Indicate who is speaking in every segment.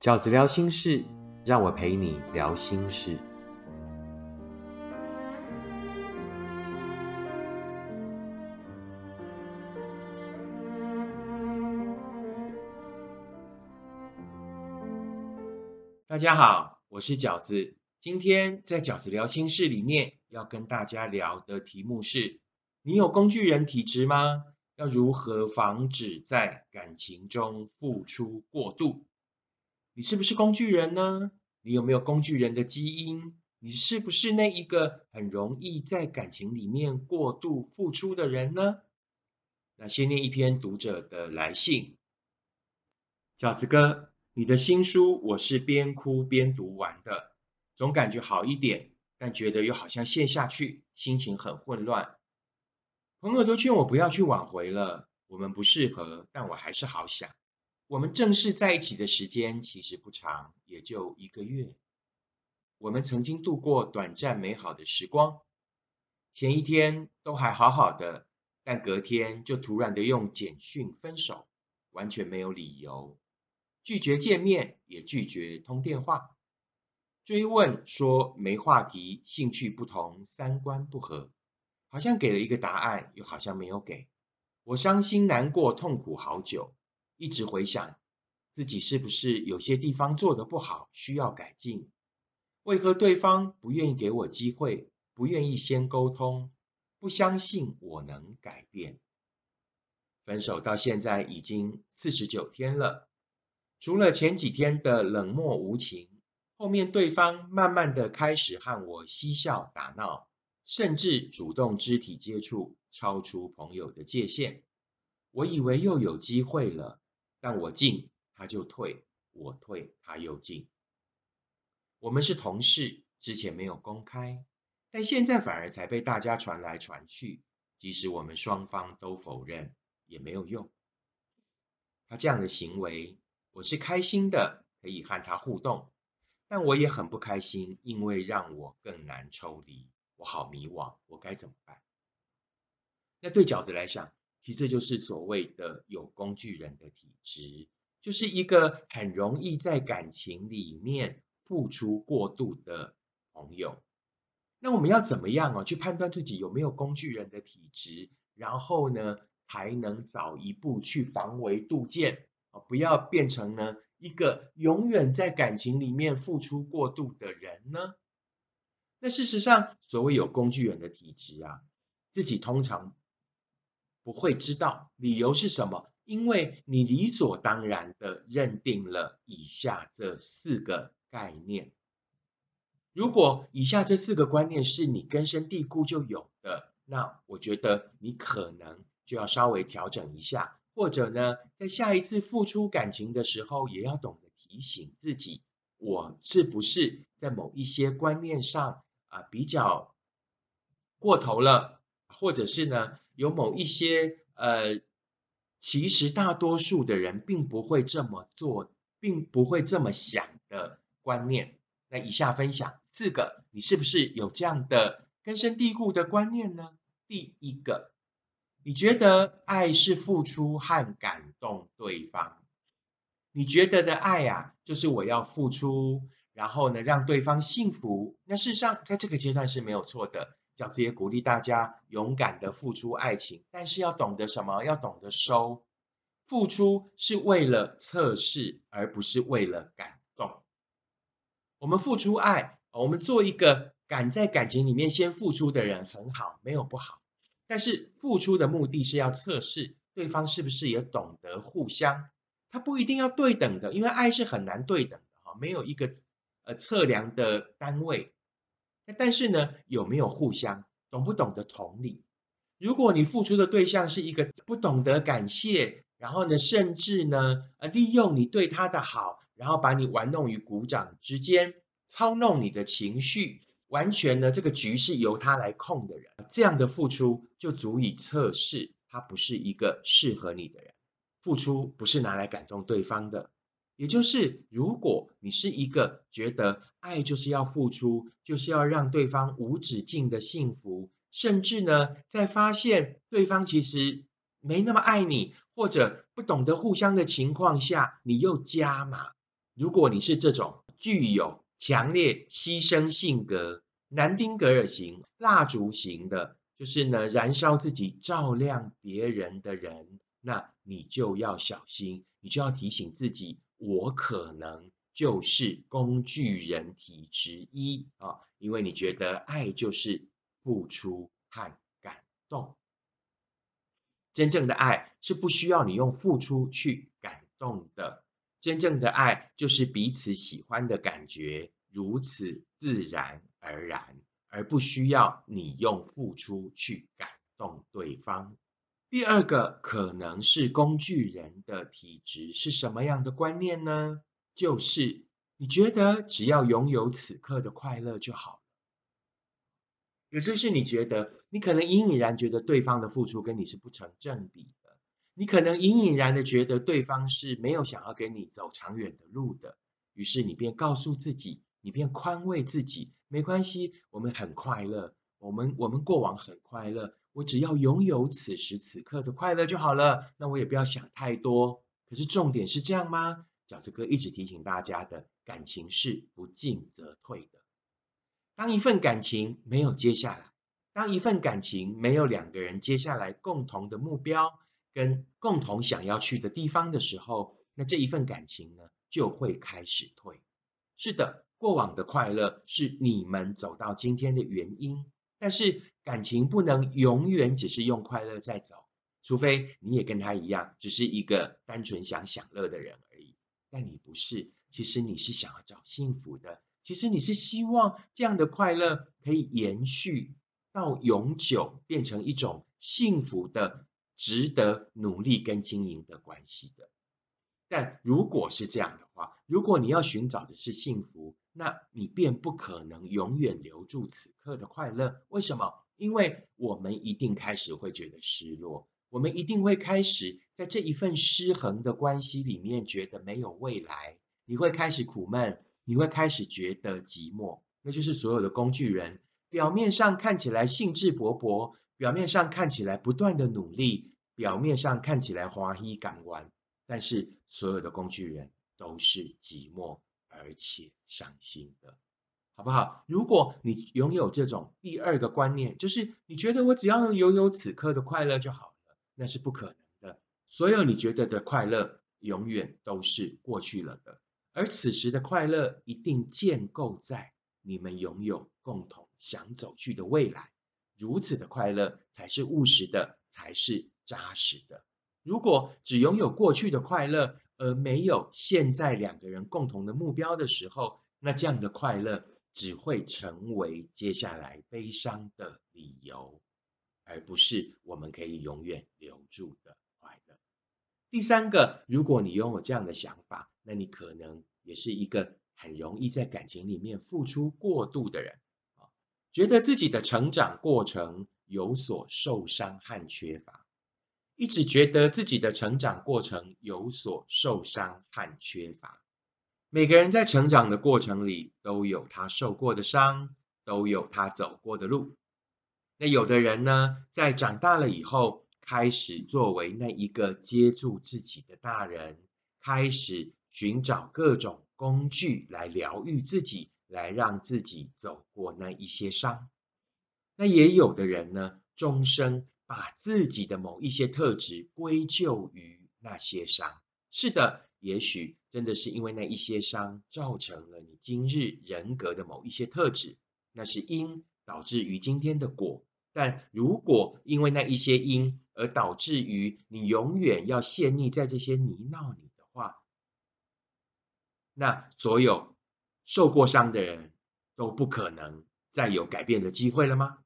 Speaker 1: 饺子聊心事，让我陪你聊心事。大家好，我是饺子。今天在饺子聊心事里面要跟大家聊的题目是：你有工具人体质吗？要如何防止在感情中付出过度？你是不是工具人呢？你有没有工具人的基因？你是不是那一个很容易在感情里面过度付出的人呢？那先念一篇读者的来信。饺子哥，你的新书我是边哭边读完的，总感觉好一点，但觉得又好像陷下去，心情很混乱。朋友都劝我不要去挽回了，我们不适合，但我还是好想。我们正式在一起的时间其实不长，也就一个月。我们曾经度过短暂美好的时光，前一天都还好好的，但隔天就突然的用简讯分手，完全没有理由，拒绝见面，也拒绝通电话。追问说没话题，兴趣不同，三观不合，好像给了一个答案，又好像没有给。我伤心难过，痛苦好久。一直回想自己是不是有些地方做的不好，需要改进？为何对方不愿意给我机会，不愿意先沟通，不相信我能改变？分手到现在已经四十九天了，除了前几天的冷漠无情，后面对方慢慢的开始和我嬉笑打闹，甚至主动肢体接触，超出朋友的界限。我以为又有机会了。但我进他就退，我退他又进。我们是同事，之前没有公开，但现在反而才被大家传来传去。即使我们双方都否认，也没有用。他这样的行为，我是开心的，可以和他互动，但我也很不开心，因为让我更难抽离。我好迷惘，我该怎么办？那对饺子来讲。其实这就是所谓的有工具人的体质，就是一个很容易在感情里面付出过度的朋友。那我们要怎么样哦去判断自己有没有工具人的体质，然后呢才能早一步去防微杜渐啊，不要变成呢一个永远在感情里面付出过度的人呢？那事实上，所谓有工具人的体质啊，自己通常。不会知道理由是什么，因为你理所当然的认定了以下这四个概念。如果以下这四个观念是你根深蒂固就有的，那我觉得你可能就要稍微调整一下，或者呢，在下一次付出感情的时候，也要懂得提醒自己，我是不是在某一些观念上啊比较过头了，或者是呢？有某一些呃，其实大多数的人并不会这么做，并不会这么想的观念。那以下分享四个，你是不是有这样的根深蒂固的观念呢？第一个，你觉得爱是付出和感动对方，你觉得的爱呀，就是我要付出，然后呢让对方幸福。那事实上，在这个阶段是没有错的。饺子也鼓励大家勇敢的付出爱情，但是要懂得什么？要懂得收。付出是为了测试，而不是为了感动。我们付出爱，我们做一个敢在感情里面先付出的人，很好，没有不好。但是付出的目的是要测试对方是不是也懂得互相。他不一定要对等的，因为爱是很难对等的哈，没有一个呃测量的单位。但是呢，有没有互相懂不懂得同理？如果你付出的对象是一个不懂得感谢，然后呢，甚至呢，呃，利用你对他的好，然后把你玩弄于股掌之间，操弄你的情绪，完全呢，这个局是由他来控的人，这样的付出就足以测试他不是一个适合你的人。付出不是拿来感动对方的。也就是，如果你是一个觉得爱就是要付出，就是要让对方无止境的幸福，甚至呢，在发现对方其实没那么爱你，或者不懂得互相的情况下，你又加码，如果你是这种具有强烈牺牲性格、南丁格尔型、蜡烛型的，就是呢燃烧自己照亮别人的人，那你就要小心，你就要提醒自己，我可能就是工具人体之一啊，因为你觉得爱就是付出和感动，真正的爱是不需要你用付出去感动的。真正的爱就是彼此喜欢的感觉，如此自然而然，而不需要你用付出去感动对方。第二个可能是工具人的体质是什么样的观念呢？就是你觉得只要拥有此刻的快乐就好了，也就是你觉得你可能隐隐然觉得对方的付出跟你是不成正比的。你可能隐隐然的觉得对方是没有想要跟你走长远的路的，于是你便告诉自己，你便宽慰自己，没关系，我们很快乐，我们我们过往很快乐，我只要拥有此时此刻的快乐就好了，那我也不要想太多。可是重点是这样吗？饺子哥一直提醒大家的感情是不进则退的。当一份感情没有接下来，当一份感情没有两个人接下来共同的目标。跟共同想要去的地方的时候，那这一份感情呢就会开始退。是的，过往的快乐是你们走到今天的原因，但是感情不能永远只是用快乐在走，除非你也跟他一样，只是一个单纯想享乐的人而已。但你不是，其实你是想要找幸福的，其实你是希望这样的快乐可以延续到永久，变成一种幸福的。值得努力跟经营的关系的，但如果是这样的话，如果你要寻找的是幸福，那你便不可能永远留住此刻的快乐。为什么？因为我们一定开始会觉得失落，我们一定会开始在这一份失衡的关系里面觉得没有未来，你会开始苦闷，你会开始觉得寂寞。那就是所有的工具人表面上看起来兴致勃勃。表面上看起来不断的努力，表面上看起来华衣港湾，但是所有的工具人都是寂寞而且伤心的，好不好？如果你拥有这种第二个观念，就是你觉得我只要能拥有此刻的快乐就好了，那是不可能的。所有你觉得的快乐，永远都是过去了的，而此时的快乐一定建构在你们拥有共同想走去的未来。如此的快乐才是务实的，才是扎实的。如果只拥有过去的快乐，而没有现在两个人共同的目标的时候，那这样的快乐只会成为接下来悲伤的理由，而不是我们可以永远留住的快乐。第三个，如果你拥有这样的想法，那你可能也是一个很容易在感情里面付出过度的人啊。觉得自己的成长过程有所受伤和缺乏，一直觉得自己的成长过程有所受伤和缺乏。每个人在成长的过程里都有他受过的伤，都有他走过的路。那有的人呢，在长大了以后，开始作为那一个接住自己的大人，开始寻找各种工具来疗愈自己。来让自己走过那一些伤，那也有的人呢，终生把自己的某一些特质归咎于那些伤。是的，也许真的是因为那一些伤造成了你今日人格的某一些特质，那是因导致于今天的果。但如果因为那一些因而导致于你永远要陷溺在这些泥淖里的话，那所有。受过伤的人都不可能再有改变的机会了吗？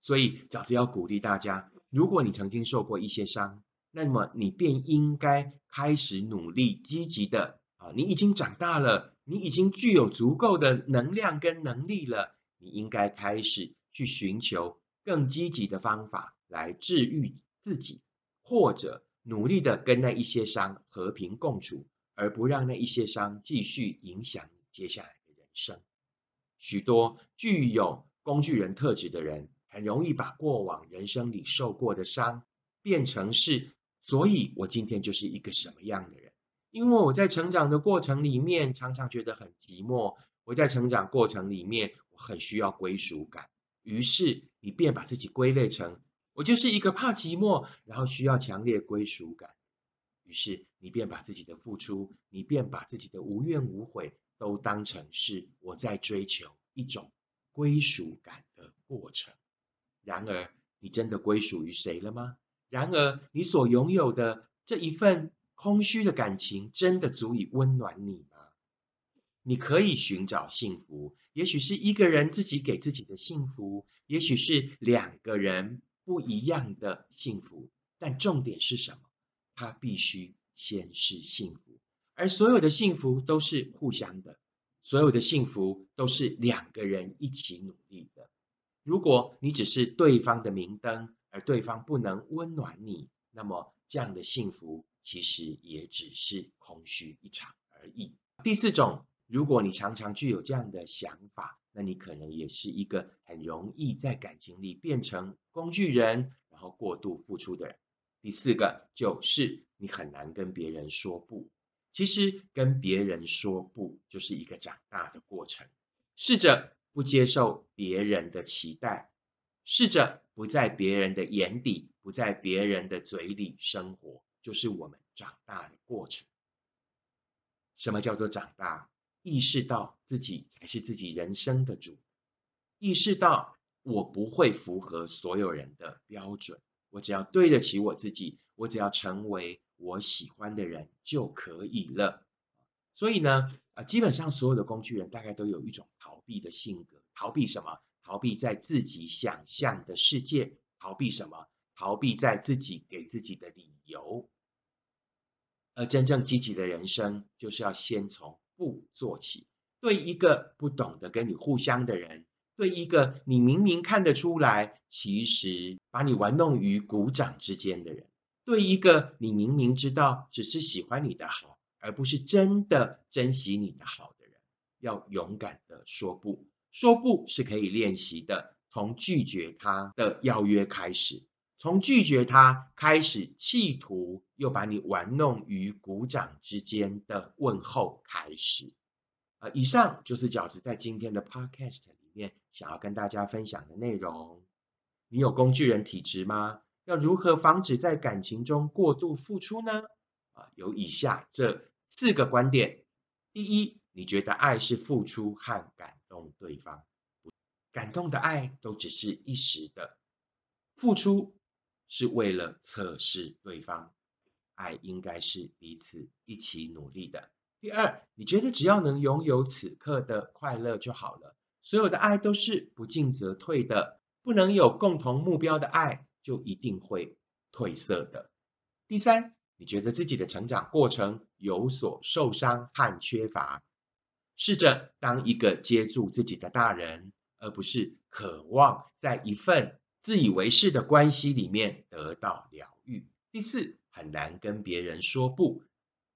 Speaker 1: 所以饺子要鼓励大家，如果你曾经受过一些伤，那么你便应该开始努力积极的啊，你已经长大了，你已经具有足够的能量跟能力了，你应该开始去寻求更积极的方法来治愈自己，或者努力的跟那一些伤和平共处，而不让那一些伤继续影响你。接下来的人生，许多具有工具人特质的人，很容易把过往人生里受过的伤变成是，所以我今天就是一个什么样的人，因为我在成长的过程里面常常觉得很寂寞，我在成长过程里面我很需要归属感，于是你便把自己归类成我就是一个怕寂寞，然后需要强烈归属感，于是你便把自己的付出，你便把自己的无怨无悔都当成是我在追求一种归属感的过程。然而，你真的归属于谁了吗？然而，你所拥有的这一份空虚的感情，真的足以温暖你吗？你可以寻找幸福，也许是一个人自己给自己的幸福，也许是两个人不一样的幸福。但重点是什么？它必须先是幸福，而所有的幸福都是互相的，所有的幸福都是两个人一起努力。如果你只是对方的明灯，而对方不能温暖你，那么这样的幸福其实也只是空虚一场而已。第四种，如果你常常具有这样的想法，那你可能也是一个很容易在感情里变成工具人，然后过度付出的人。第四个就是你很难跟别人说不。其实跟别人说不就是一个长大的过程，试着。不接受别人的期待，试着不在别人的眼底，不在别人的嘴里生活，就是我们长大的过程。什么叫做长大？意识到自己才是自己人生的主，意识到我不会符合所有人的标准，我只要对得起我自己，我只要成为我喜欢的人就可以了。所以呢，啊，基本上所有的工具人大概都有一种逃避的性格，逃避什么？逃避在自己想象的世界，逃避什么？逃避在自己给自己的理由。而真正积极的人生，就是要先从不做起。对一个不懂得跟你互相的人，对一个你明明看得出来，其实把你玩弄于股掌之间的人，对一个你明明知道只是喜欢你的好。而不是真的珍惜你的好的人，要勇敢的说不。说不是可以练习的，从拒绝他的邀约开始，从拒绝他开始，企图又把你玩弄于鼓掌之间的问候开始。呃，以上就是饺子在今天的 podcast 里面想要跟大家分享的内容。你有工具人体质吗？要如何防止在感情中过度付出呢？有以下这四个观点：第一，你觉得爱是付出和感动对方，感动的爱都只是一时的，付出是为了测试对方，爱应该是彼此一起努力的。第二，你觉得只要能拥有此刻的快乐就好了，所有的爱都是不进则退的，不能有共同目标的爱就一定会褪色的。第三。你觉得自己的成长过程有所受伤和缺乏，试着当一个接住自己的大人，而不是渴望在一份自以为是的关系里面得到疗愈。第四，很难跟别人说不，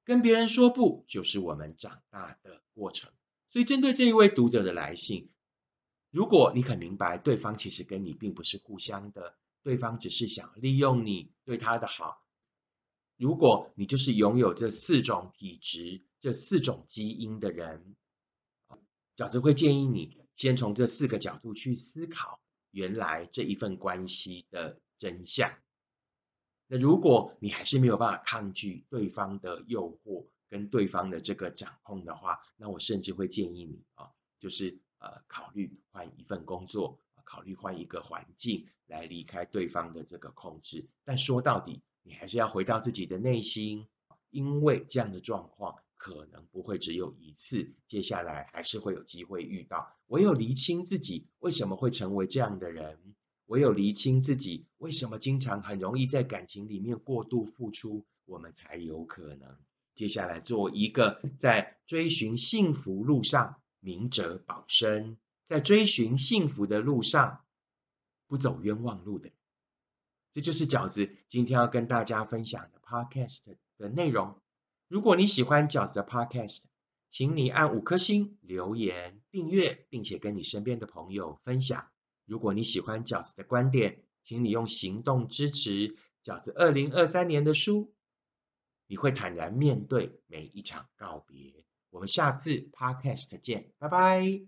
Speaker 1: 跟别人说不就是我们长大的过程。所以，针对这一位读者的来信，如果你很明白对方其实跟你并不是互相的，对方只是想利用你对他的好。如果你就是拥有这四种体质、这四种基因的人，饺子会建议你先从这四个角度去思考，原来这一份关系的真相。那如果你还是没有办法抗拒对方的诱惑跟对方的这个掌控的话，那我甚至会建议你啊，就是呃考虑换一份工作，考虑换一个环境来离开对方的这个控制。但说到底，你还是要回到自己的内心，因为这样的状况可能不会只有一次，接下来还是会有机会遇到。唯有厘清自己为什么会成为这样的人，唯有厘清自己为什么经常很容易在感情里面过度付出，我们才有可能接下来做一个在追寻幸福路上明哲保身，在追寻幸福的路上不走冤枉路的。这就是饺子今天要跟大家分享的 podcast 的内容。如果你喜欢饺子的 podcast，请你按五颗星、留言、订阅，并且跟你身边的朋友分享。如果你喜欢饺子的观点，请你用行动支持饺子二零二三年的书。你会坦然面对每一场告别。我们下次 Podcast 见，拜拜。